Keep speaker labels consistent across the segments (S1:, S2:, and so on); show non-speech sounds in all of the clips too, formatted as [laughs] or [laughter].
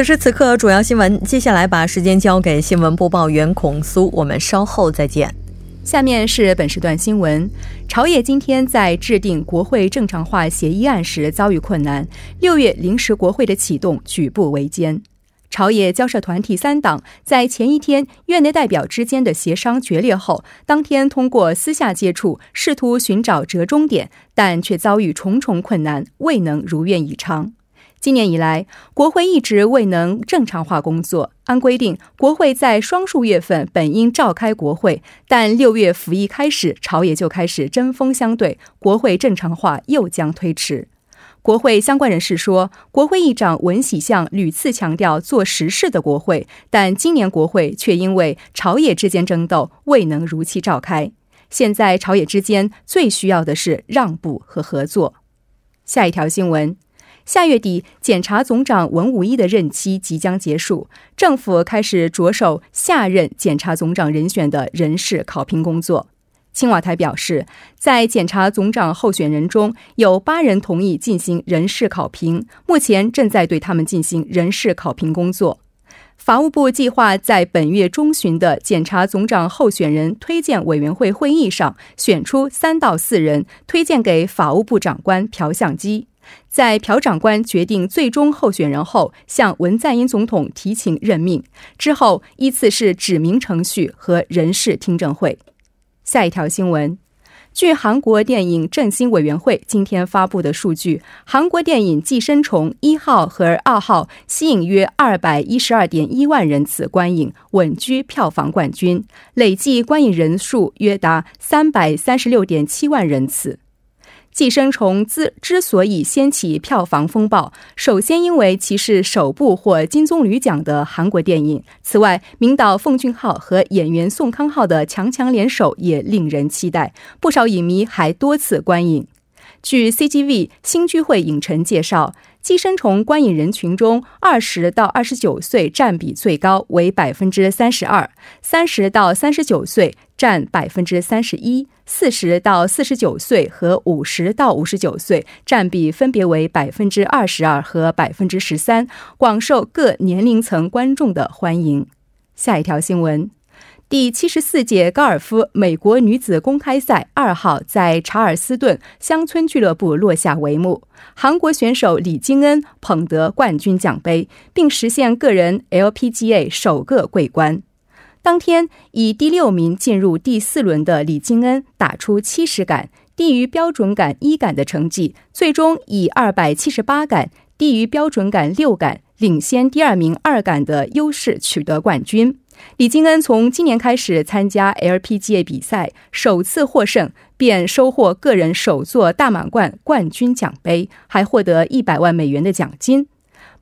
S1: 此时此刻，主要新闻。接下来把时间交给新闻播报员孔苏，我们稍后再见。
S2: 下面是本时段新闻：朝野今天在制定国会正常化协议案时遭遇困难，六月临时国会的启动举步维艰。朝野交涉团体三党在前一天院内代表之间的协商决裂后，当天通过私下接触，试图寻找折中点，但却遭遇重重困难，未能如愿以偿。今年以来，国会一直未能正常化工作。按规定，国会在双数月份本应召开国会，但六月服役开始，朝野就开始针锋相对，国会正常化又将推迟。国会相关人士说，国会议长文喜相屡次强调做实事的国会，但今年国会却因为朝野之间争斗，未能如期召开。现在朝野之间最需要的是让步和合作。下一条新闻。下月底，检察总长文武一的任期即将结束，政府开始着手下任检察总长人选的人事考评工作。青瓦台表示，在检察总长候选人中有八人同意进行人事考评，目前正在对他们进行人事考评工作。法务部计划在本月中旬的检察总长候选人推荐委员会会议上选出三到四人，推荐给法务部长官朴相基。在朴长官决定最终候选人后，向文在寅总统提请任命之后，依次是指名程序和人事听证会。下一条新闻，据韩国电影振兴委员会今天发布的数据，韩国电影《寄生虫》一号和二号吸引约二百一十二点一万人次观影，稳居票房冠军，累计观影人数约达三百三十六点七万人次。寄生虫之之所以掀起票房风暴，首先因为其是首部获金棕榈奖的韩国电影。此外，名导奉俊昊和演员宋康昊的强强联手也令人期待，不少影迷还多次观影。据 CGV 新居会影城介绍。寄生虫观影人群中，二十到二十九岁占比最高，为百分之三十二；三十到三十九岁占百分之三十一；四十到四十九岁和五十到五十九岁占比分别为百分之二十二和百分之十三，广受各年龄层观众的欢迎。下一条新闻。第七十四届高尔夫美国女子公开赛二号在查尔斯顿乡村俱乐部落下帷幕，韩国选手李金恩捧得冠军奖杯，并实现个人 LPGA 首个桂冠。当天以第六名进入第四轮的李金恩打出七十杆，低于标准杆一杆的成绩，最终以二百七十八杆低于标准杆六杆，领先第二名二杆的优势取得冠军。李金恩从今年开始参加 LPGA 比赛，首次获胜便收获个人首座大满贯冠军奖杯，还获得一百万美元的奖金。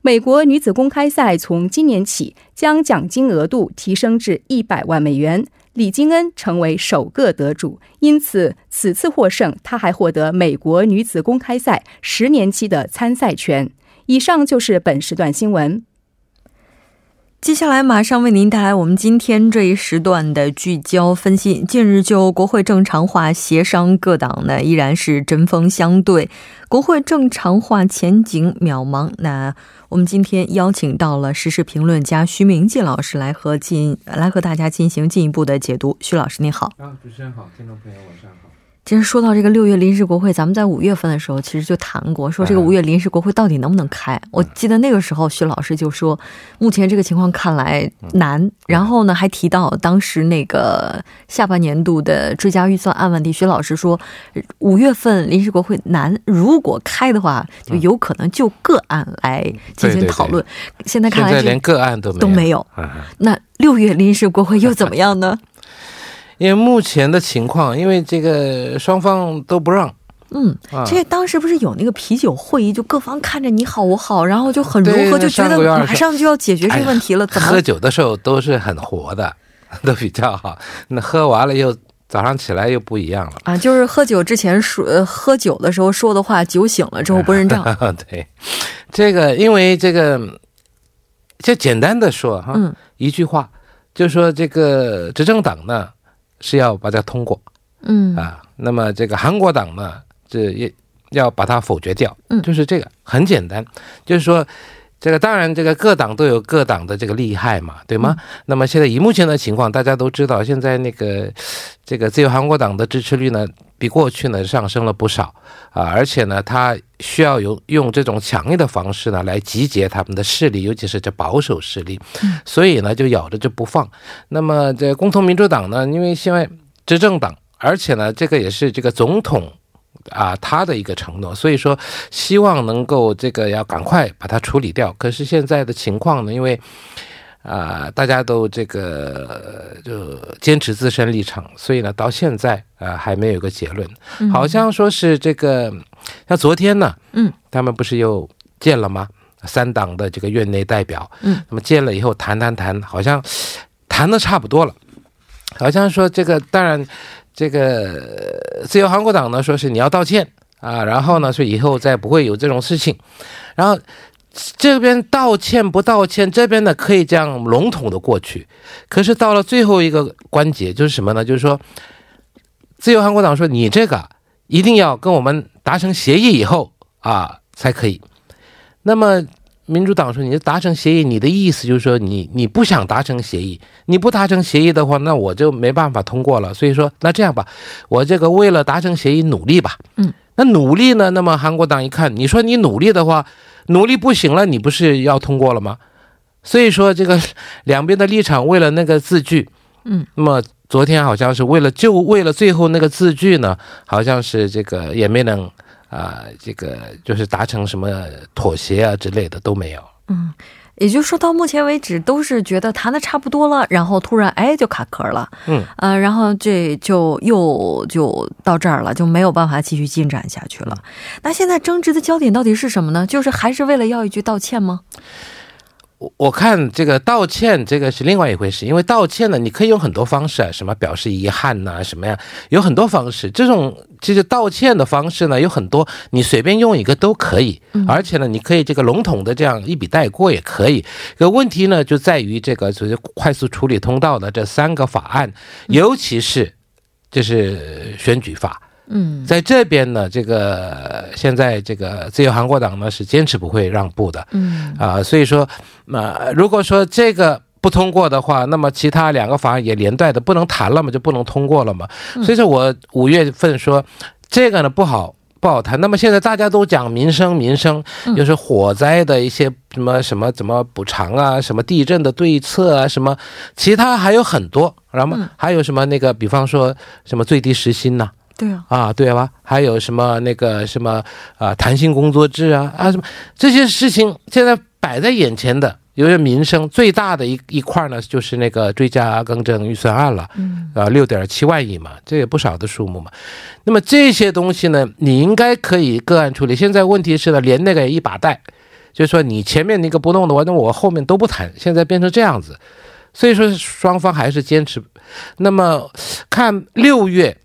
S2: 美国女子公开赛从今年起将奖金额度提升至一百万美元，李金恩成为首个得主，因此此次获胜，他还获得美国女子公开赛十年期的参赛权。以上就是本时段新闻。
S1: 接下来马上为您带来我们今天这一时段的聚焦分析。近日就国会正常化协商，各党呢依然是针锋相对，国会正常化前景渺茫。那我们今天邀请到了时事评论家徐明季老师来和进来和大家进行进一步的解读。徐老师您好，
S3: 啊，主持人好，听众朋友晚上好。
S1: 其实说到这个六月临时国会，咱们在五月份的时候其实就谈过，说这个五月临时国会到底能不能开？我记得那个时候徐老师就说，目前这个情况看来难。然后呢，还提到当时那个下半年度的追加预算案问题，徐老师说五月份临时国会难，如果开的话，就有可能就个案来进行讨论。现在看来，
S3: 连个案都
S1: 都没有。那六月临时国会又怎么样呢？
S3: 因为目前的情况，因为这个双方都不让，
S1: 嗯，这当时不是有那个啤酒会议，就各方看着你好我好，然后就很如何，就觉得马上就要解决这个问题了。怎么
S3: 喝酒的时候都是很活的，都比较好。那喝完了又早上起来又不一样了
S1: 啊！就是喝酒之前说，喝酒的时候说的话，酒醒了之后不认账。[laughs]
S3: 对，这个因为这个，就简单的说哈，一句话，就说这个执政党呢。是要把它通过，嗯。啊，那么这个韩国党呢，这也要把它否决掉，嗯，就是这个很简单，就是说，这个当然这个各党都有各党的这个厉害嘛，对吗？那么现在以目前的情况，大家都知道，现在那个这个自由韩国党的支持率呢，比过去呢上升了不少啊，而且呢，他需要有用这种强硬的方式呢来集结他们的势力，尤其是这保守势力，所以呢就咬着就不放。那么这共同民主党呢，因为现在执政党，而且呢这个也是这个总统啊他的一个承诺，所以说希望能够这个要赶快把它处理掉。可是现在的情况呢，因为啊大家都这个就坚持自身立场，所以呢到现在啊还没有一个结论。好像说是这个像昨天呢，嗯，他们不是又见了吗？三党的这个院内代表，嗯，那么见了以后谈谈谈，好像谈的差不多了，好像说这个当然，这个自由韩国党呢说是你要道歉啊，然后呢说以后再不会有这种事情，然后这边道歉不道歉，这边呢可以这样笼统的过去，可是到了最后一个关节就是什么呢？就是说自由韩国党说你这个一定要跟我们达成协议以后啊才可以。那么，民主党说你达成协议，你的意思就是说你你不想达成协议，你不达成协议的话，那我就没办法通过了。所以说，那这样吧，我这个为了达成协议努力吧。嗯，那努力呢？那么韩国党一看，你说你努力的话，努力不行了，你不是要通过了吗？所以说，这个 [laughs] 两边的立场为了那个字句，嗯，那么昨天好像是为了就为了最后那个字句呢，好像是这个也没能。啊，这个就是达成什么妥协啊之类的都没有。
S1: 嗯，也就是说到目前为止都是觉得谈的差不多了，然后突然哎就卡壳了。嗯，呃，然后这就又就到这儿了，就没有办法继续进展下去了。那现在争执的焦点到底是什么呢？就是还是为了要一句道歉吗？
S3: 我我看这个道歉，这个是另外一回事。因为道歉呢，你可以用很多方式啊，什么表示遗憾呐，什么呀，有很多方式。这种其实道歉的方式呢，有很多，你随便用一个都可以。而且呢，你可以这个笼统的这样一笔带过也可以。个问题呢，就在于这个就是快速处理通道的这三个法案，尤其是就是选举法。嗯，在这边呢，这个现在这个自由韩国党呢是坚持不会让步的，嗯啊，所以说，那如果说这个不通过的话，那么其他两个法案也连带的不能谈了嘛，就不能通过了嘛。所以说我五月份说这个呢不好不好谈。那么现在大家都讲民生民生，就是火灾的一些什么什么怎么补偿啊，什么地震的对策啊，什么其他还有很多，然后还有什么那个，比方说什么最低时薪呐。
S1: 对啊，
S3: 啊对吧？还有什么那个什么啊，弹性工作制啊啊什么这些事情，现在摆在眼前的，有些民生最大的一一块呢，就是那个追加更正预算案了，嗯，啊六点七万亿嘛，这也不少的数目嘛。那么这些东西呢，你应该可以个案处理。现在问题是呢，连那个一把带，就是说你前面那个不弄的话，那我后面都不谈。现在变成这样子，所以说双方还是坚持。那么看六月。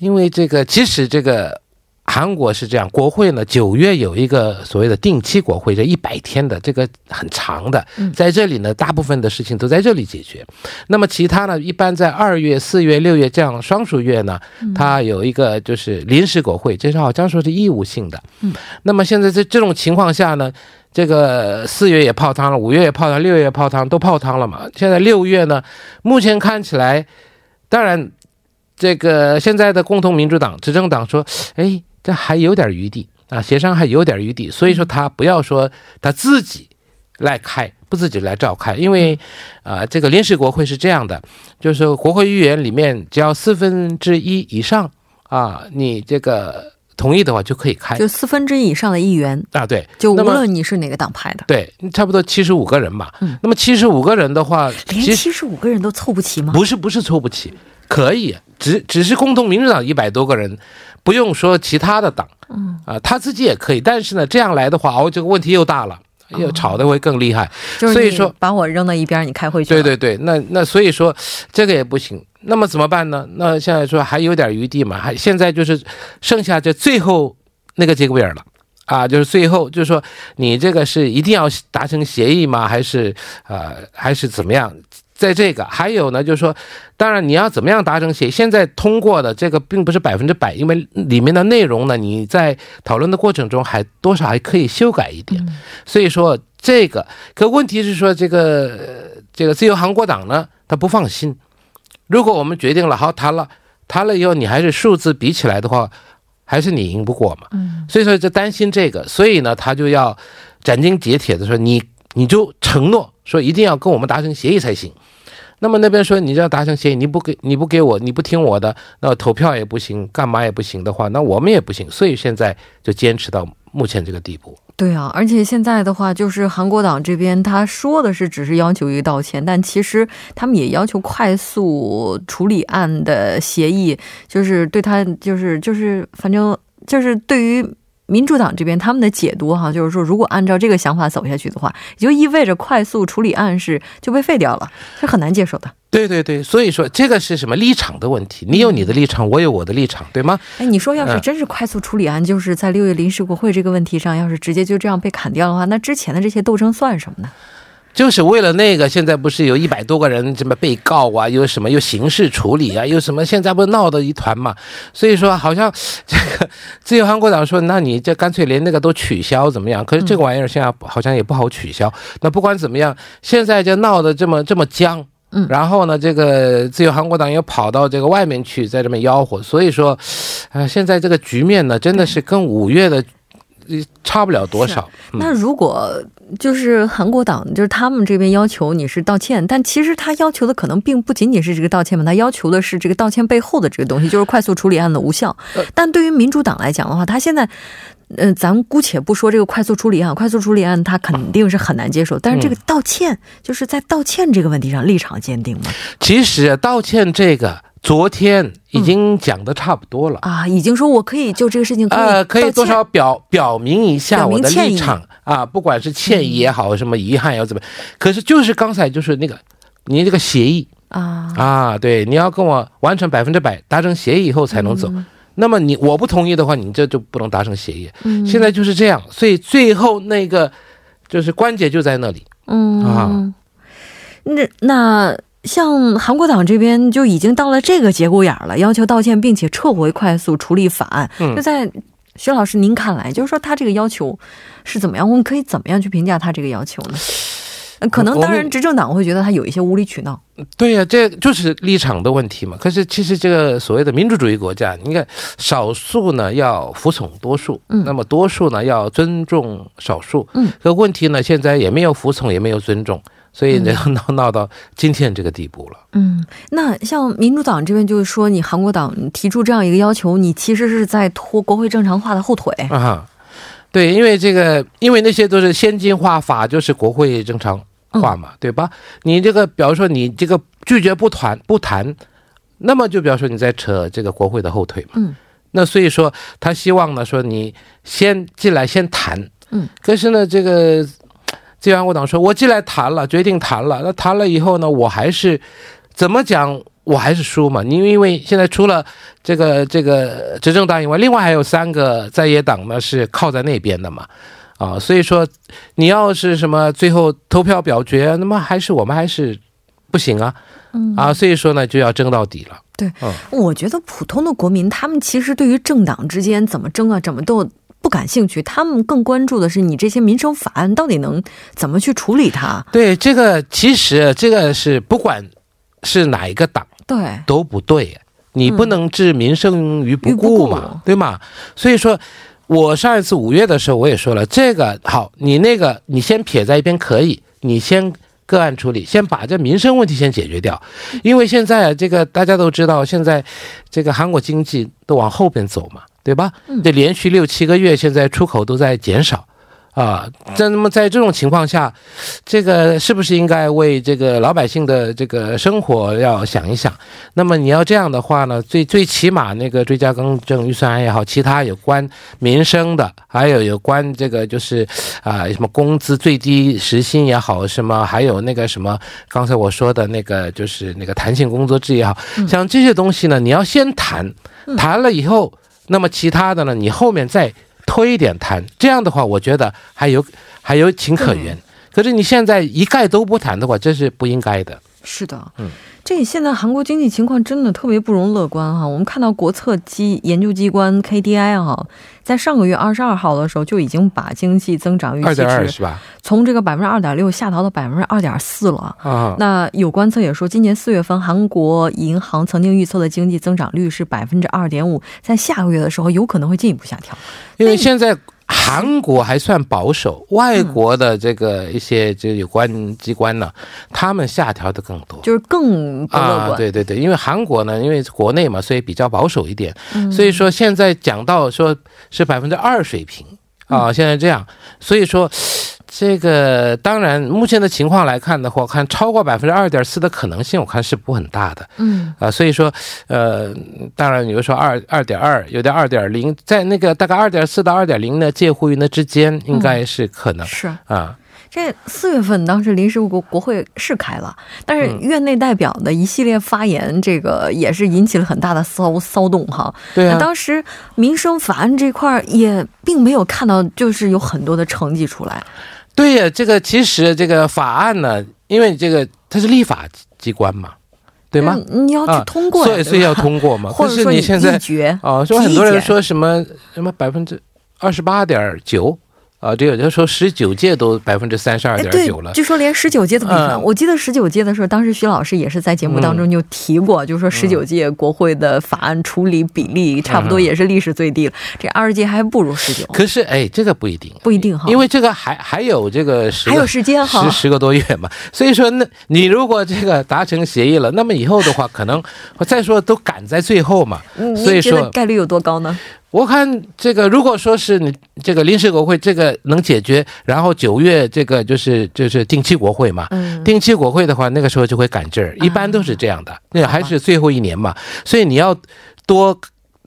S3: 因为这个，即使这个韩国是这样，国会呢九月有一个所谓的定期国会，这一百天的，这个很长的，在这里呢，大部分的事情都在这里解决。那么其他呢，一般在二月、四月、六月这样双数月呢，它有一个就是临时国会，这是好像说是义务性的。嗯，那么现在在这种情况下呢，这个四月也泡汤了，五月也泡汤，六月泡汤，都泡汤了嘛。现在六月呢，目前看起来，当然，这个现在的共同民主党执政党说，哎。这还有点余地啊，协商还有点余地，所以说他不要说他自己来开，不自己来召开，因为啊，这个临时国会是这样的，就是国会议员里面只要四分之一以上啊，你这个同意的话就可以开，
S1: 就四分之一以上的议员。
S3: 啊，对，
S1: 就无论你是哪个党派的，
S3: 对，差不多七十五个人吧，嗯，那么七十五个人的话，
S1: 连七十五个人都凑不齐吗？
S3: 不是，不是凑不齐，可以，只只是共同民主党一百多个人。不用说其他的党，嗯啊，他自己也可以，但是呢，这样来的话，哦，这个问题又大了，又吵得会更厉害。
S1: 所以说把我扔到一边，你开会去。
S3: 对对对，那那所以说这个也不行。那么怎么办呢？那现在说还有点余地嘛，还现在就是剩下这最后那个节骨眼了啊，就是最后就是说你这个是一定要达成协议吗？还是呃还是怎么样？在这个还有呢，就是说，当然你要怎么样达成协议？现在通过的这个并不是百分之百，因为里面的内容呢，你在讨论的过程中还多少还可以修改一点。所以说这个，可问题是说这个这个自由韩国党呢，他不放心。如果我们决定了好谈了，谈了以后你还是数字比起来的话，还是你赢不过嘛。所以说就担心这个，所以呢，他就要斩钉截铁的说你你就承诺说一定要跟我们达成协议才行。那么那边说你要达成协议，你不给你不给我，你不听我的，那投票也不行，干嘛也不行的话，那我们也不行。所以现在就坚持到目前这个地步。
S1: 对啊，而且现在的话，就是韩国党这边他说的是只是要求一个道歉，但其实他们也要求快速处理案的协议，就是对他就是就是反正就是对于。民主党这边他们的解读哈，就是说，如果按照这个想法走下去的话，也就意味着快速处理案是就被废掉了，是很难接受的。
S3: 对对对，所以说这个是什么立场的问题？你有你的立场，我有我的立场，对吗？
S1: 哎，你说要是真是快速处理案，就是在六月临时国会这个问题上，要是直接就这样被砍掉的话，那之前的这些斗争算什么呢？
S3: 就是为了那个，现在不是有一百多个人什么被告啊，有什么又刑事处理啊，有什么现在不是闹得一团嘛？所以说好像这个自由韩国党说，那你这干脆连那个都取消怎么样？可是这个玩意儿现在好像也不好取消。那不管怎么样，现在就闹得这么这么僵，嗯，然后呢，这个自由韩国党又跑到这个外面去，在这么吆喝。所以说，啊，现在这个局面呢，真的是跟五月的。差不了多少。
S1: 那如果就是韩国党，就是他们这边要求你是道歉，但其实他要求的可能并不仅仅是这个道歉嘛，他要求的是这个道歉背后的这个东西，就是快速处理案的无效。但对于民主党来讲的话，他现在，呃，咱姑且不说这个快速处理案，快速处理案他肯定是很难接受，但是这个道歉，就是在道歉这个问题上立场坚定吗？
S3: 其实道歉这个。昨天已经讲的差不多了。
S1: 啊，已经说我可以就这个事情
S3: 呃，可以多少表表明一下我的立场。啊，不管是歉意也好，什么遗憾也要怎么，可是就是刚才就是那个你这个协议。啊。啊，对，你要跟我完成百分之百达成协议以后才能走，那么你我不同意的话，你这就不能达成协议。嗯，现在就是这样，所以最后那个就是关节就在那里。嗯。啊，
S1: 那那。像韩国党这边就已经到了这个节骨眼了，要求道歉，并且撤回快速处理法案。就在徐老师您看来，就是说他这个要求是怎么样？我们可以怎么样去评价他这个要求呢？可能当然，执政党会觉得他有一些无理取闹。
S3: 对呀，这就是立场的问题嘛。可是其实这个所谓的民主主义国家，你看少数呢要服从多数，嗯，那么多数呢要尊重少数，嗯，可问题呢现在也没有服从，也没有尊重。所以 [laughs] 闹闹闹到今天这个地步了。
S1: 嗯，那像民主党这边就是说，你韩国党提出这样一个要求，你其实是在拖国会正常化的后腿啊。
S3: 对，因为这个，因为那些都是先进化法，就是国会正常化嘛，对吧？你这个，比如说你这个拒绝不谈不谈，那么就比如说你在扯这个国会的后腿嘛。嗯。那所以说，他希望呢，说你先进来先谈。嗯。可是呢，这个。自由韩国党说：“我既来谈了，决定谈了。那谈了以后呢，我还是怎么讲？我还是输嘛。你因为现在除了这个这个执政党以外，另外还有三个在野党呢是靠在那边的嘛，啊，所以说你要是什么最后投票表决，那么还是我们还是不行啊，嗯啊，所以说呢就要争到底了。
S1: 对，我觉得普通的国民他们其实对于政党之间怎么争啊，怎么都不感兴趣，他们更关注的是你这些民生法案到底能怎么去处理它。
S3: 对，这个其实这个是不管是哪一个党，
S1: 对
S3: 都不对，你不能置民生于不顾嘛，对吗？所以说，我上一次五月的时候我也说了，这个好，你那个你先撇在一边可以，你先。个案处理，先把这民生问题先解决掉，因为现在这个大家都知道，现在这个韩国经济都往后边走嘛，对吧？这连续六七个月，现在出口都在减少。啊，在那么在这种情况下，这个是不是应该为这个老百姓的这个生活要想一想？那么你要这样的话呢，最最起码那个追加更正预算案也好，其他有关民生的，还有有关这个就是啊什么工资最低时薪也好，什么还有那个什么刚才我说的那个就是那个弹性工作制也好，像这些东西呢，你要先谈，谈了以后，那么其他的呢，你后面再。推一点谈，这样的话，我觉得还有还有情可原。可是你现在一概都不谈的话，这是不应该的。
S1: 是的，嗯。这现在韩国经济情况真的特别不容乐观哈！我们看到国策机研究机关 KDI 哈，在上个月二十二号的时候就已经把经济增长预期值从这个百分之二点六下调到百分之二点四了啊。那有观测也说，今年四月份韩国银行曾经预测的经济增长率是百分之二点五，在下个月的时候有可能会进一步下调，
S3: 因为现在。韩国还算保守，外国的这个一些就有关机关呢，他们下调的更多，
S1: 就是更啊，
S3: 对对对，因为韩国呢，因为国内嘛，所以比较保守一点，所以说现在讲到说是百分之二水平啊，现在这样，所以说。这个当然，目前的情况来看的话，看超过百分之二点四的可能性，我看是不很大的。嗯啊，所以说，呃，当然，比如说二二点二，有点二点零，在那个大概二点四到二点零呢，介乎于那之间，应该是可能
S1: 是啊。这四月份当时临时国国会是开了，但是院内代表的一系列发言，这个也是引起了很大的骚骚动哈。
S3: 对啊，
S1: 当时民生法案这块也并没有看到，就是有很多的成绩出来。
S3: 对呀，这个其实这个法案呢，因为这个它是立法机关嘛，对吗？
S1: 你要去通过，
S3: 所以所以要通过嘛。[laughs]
S1: 或者说你现在
S3: 啊，说很多人说什么什么百分之二十八点九。啊，对，就说十九届都百分之三十二点九了。
S1: 据说连十九届都比分。我记得十九届的时候，当时徐老师也是在节目当中就提过，就说十九届国会的法案处理比例差不多也是历史最低了。这二十届还不如十九。
S3: 可是，哎，这个不一定，
S1: 不一定哈，
S3: 因为这个还还有这个
S1: 还有时间哈，
S3: 十十个多月嘛。所以说，那你如果这个达成协议了，那么以后的话，可能我再说都赶在最后嘛。所以说
S1: 概率有多高呢？
S3: 我看这个，如果说是你这个临时国会这个能解决，然后九月这个就是就是定期国会嘛，定期国会的话，那个时候就会赶劲儿，一般都是这样的，那还是最后一年嘛，所以你要多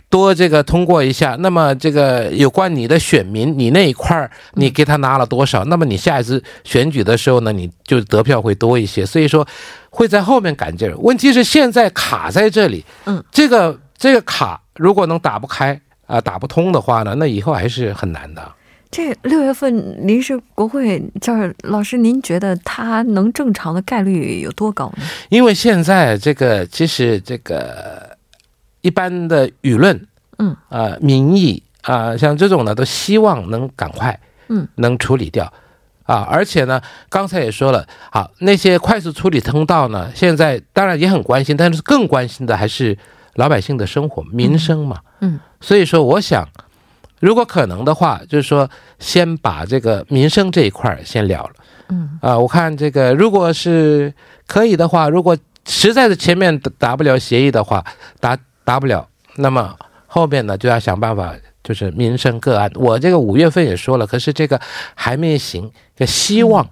S3: 多这个通过一下，那么这个有关你的选民，你那一块儿你给他拿了多少，那么你下一次选举的时候呢，你就得票会多一些，所以说会在后面赶劲儿。问题是现在卡在这里，嗯，这个这个卡如果能打不开。啊，打不通的话呢，那以后还是很难的。
S1: 这六月份临时国会，就是老师，您觉得它能正常的概率有多高呢？
S3: 因为现在这个其实这个一般的舆论，嗯啊，民意啊，像这种呢，都希望能赶快，嗯，能处理掉啊。而且呢，刚才也说了，好，那些快速处理通道呢，现在当然也很关心，但是更关心的还是老百姓的生活民生嘛，嗯。所以说，我想，如果可能的话，就是说，先把这个民生这一块先聊了。嗯啊，我看这个，如果是可以的话，如果实在是前面达不了协议的话，达达不了，那么后面呢就要想办法，就是民生个案。我这个五月份也说了，可是这个还没行，希望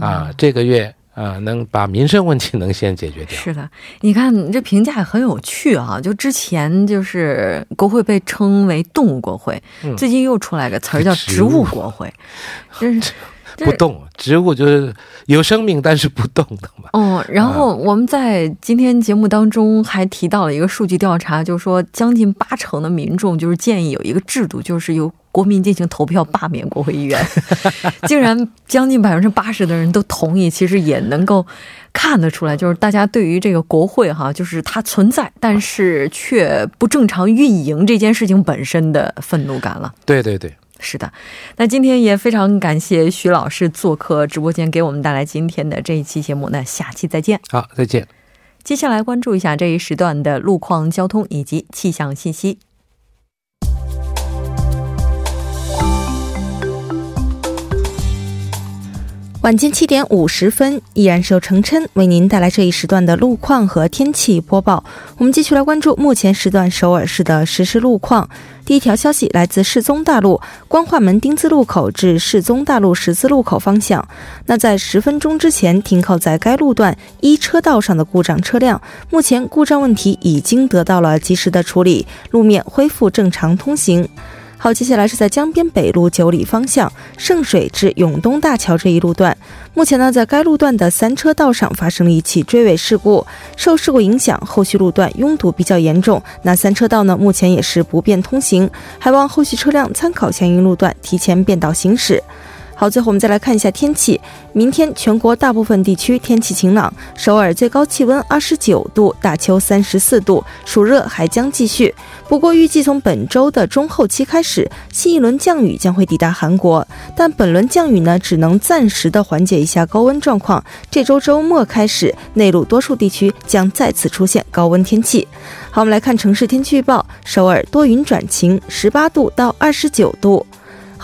S3: 啊这个月。啊，能把民生问题能先解决掉。
S1: 是的，你看你这评价很有趣啊！就之前就是国会被称为动物国会，最近又出来个词儿叫植物国会，[laughs] 真是
S3: 不动。植物就是有生命，但是不动的嘛。
S1: 哦，然后我们在今天节目当中还提到了一个数据调查，就是说将近八成的民众就是建议有一个制度，就是由国民进行投票罢免国会议员。[laughs] 竟然将近百分之八十的人都同意，其实也能够看得出来，就是大家对于这个国会哈，就是它存在但是却不正常运营这件事情本身的愤怒感了。
S3: 对对对。
S1: 是的，那今天也非常感谢徐老师做客直播间，给我们带来今天的这一期节目。那下期再见。
S3: 好，再见。
S1: 接下来关注一下这一时段的路况、交通以及气象信息。
S4: 晚间七点五十分，依然是由程琛为您带来这一时段的路况和天气播报。我们继续来关注目前时段首尔市的实时路况。第一条消息来自世宗大路光化门丁字路口至世宗大路十字路口方向。那在十分钟之前停靠在该路段一车道上的故障车辆，目前故障问题已经得到了及时的处理，路面恢复正常通行。好，接下来是在江边北路九里方向圣水至永东大桥这一路段。目前呢，在该路段的三车道上发生了一起追尾事故，受事故影响，后续路段拥堵比较严重。那三车道呢，目前也是不便通行，还望后续车辆参考相应路段，提前变道行驶。好，最后我们再来看一下天气。明天全国大部分地区天气晴朗，首尔最高气温二十九度，大邱三十四度，暑热还将继续。不过预计从本周的中后期开始，新一轮降雨将会抵达韩国，但本轮降雨呢，只能暂时的缓解一下高温状况。这周周末开始，内陆多数地区将再次出现高温天气。好，我们来看城市天气预报：首尔多云转晴，十八度到二十九度。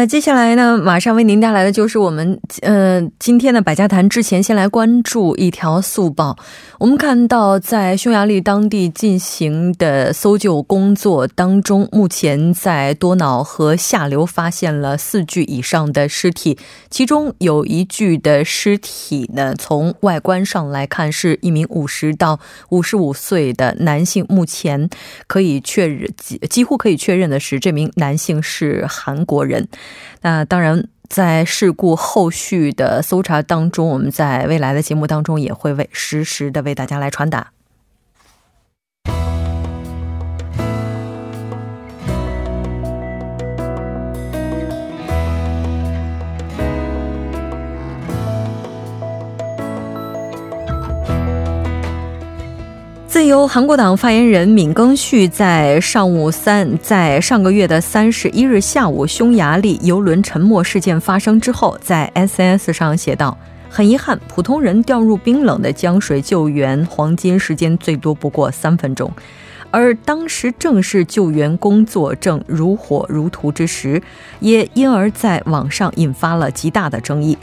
S1: 那，接下来呢，马上为您带来的就是我们呃今天的百家谈。之前先来关注一条速报，我们看到在匈牙利当地进行的搜救工作当中，目前在多瑙河下流发现了四具以上的尸体，其中有一具的尸体呢，从外观上来看是一名五十到五十五岁的男性，目前可以确认几几乎可以确认的是，这名男性是韩国人。那当然，在事故后续的搜查当中，我们在未来的节目当中也会为实时的为大家来传达。自由韩国党发言人闵庚旭在上午三，在上个月的三十一日下午，匈牙利游轮沉没事件发生之后，在 S S 上写道：“很遗憾，普通人掉入冰冷的江水救援，黄金时间最多不过三分钟，而当时正是救援工作正如火如荼之时，也因而在网上引发了极大的争议。”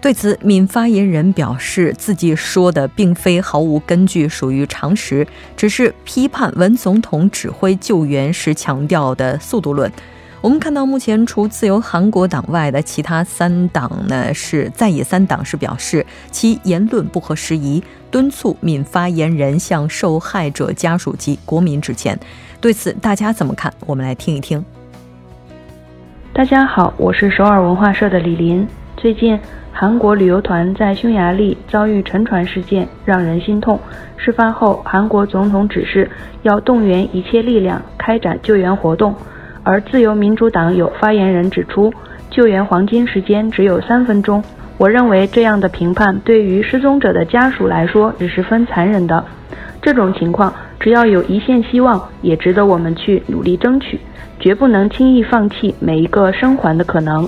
S1: 对此，敏发言人表示，自己说的并非毫无根据，属于常识，只是批判文总统指挥救援时强调的速度论。我们看到，目前除自由韩国党外的其他三党呢，是在野三党是表示其言论不合时宜，敦促敏发言人向受害者家属及国民致歉。对此，大家怎么看？我们来听一听。
S5: 大家好，我是首尔文化社的李林。最近。韩国旅游团在匈牙利遭遇沉船事件，让人心痛。事发后，韩国总统指示要动员一切力量开展救援活动，而自由民主党有发言人指出，救援黄金时间只有三分钟。我认为这样的评判对于失踪者的家属来说是十分残忍的。这种情况，只要有一线希望，也值得我们去努力争取，绝不能轻易放弃每一个生还的可能。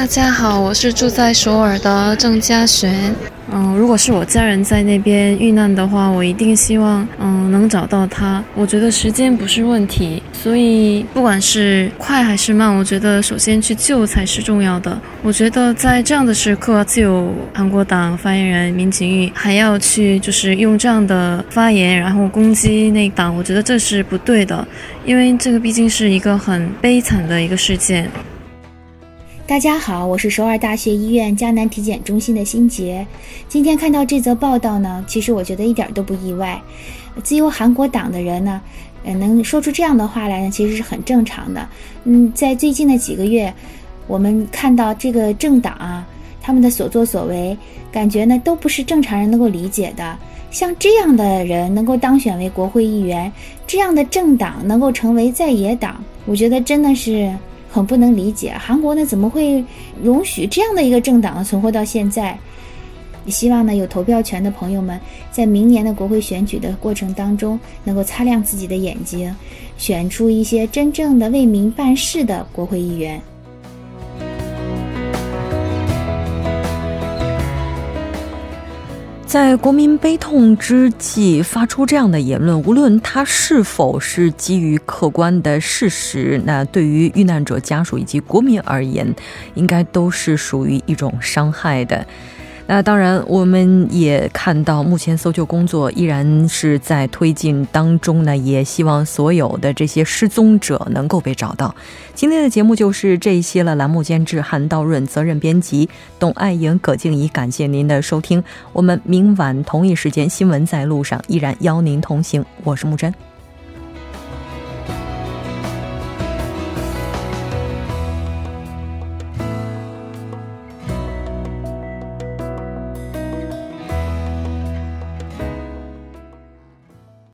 S6: 大家好，我是住在首尔的郑嘉璇。嗯，如果是我家人在那边遇难的话，我一定希望嗯能找到他。我觉得时间不是问题，所以不管是快还是慢，我觉得首先去救才是重要的。我觉得在这样的时刻，只有韩国党发言人民景玉还要去就是用这样的发言，然后攻击那党，我觉得这是不对的，因为这个毕竟是一个很悲惨的一个事件。
S7: 大家好，我是首尔大学医院江南体检中心的辛杰。今天看到这则报道呢，其实我觉得一点都不意外。自由韩国党的人呢，呃，能说出这样的话来呢，其实是很正常的。嗯，在最近的几个月，我们看到这个政党啊，他们的所作所为，感觉呢都不是正常人能够理解的。像这样的人能够当选为国会议员，这样的政党能够成为在野党，我觉得真的是。很不能理解，韩国呢怎么会容许这样的一个政党存活到现在？希望呢有投票权的朋友们，在明年的国会选举的过程当中，能够擦亮自己的眼睛，选出一些真正的为民办事的国会议员。
S1: 在国民悲痛之际发出这样的言论，无论他是否是基于客观的事实，那对于遇难者家属以及国民而言，应该都是属于一种伤害的。那当然，我们也看到，目前搜救工作依然是在推进当中呢。也希望所有的这些失踪者能够被找到。今天的节目就是这些了。栏目监制韩道润，责任编辑董爱莹、葛静怡。感谢您的收听，我们明晚同一时间新闻在路上依然邀您同行。我是木真。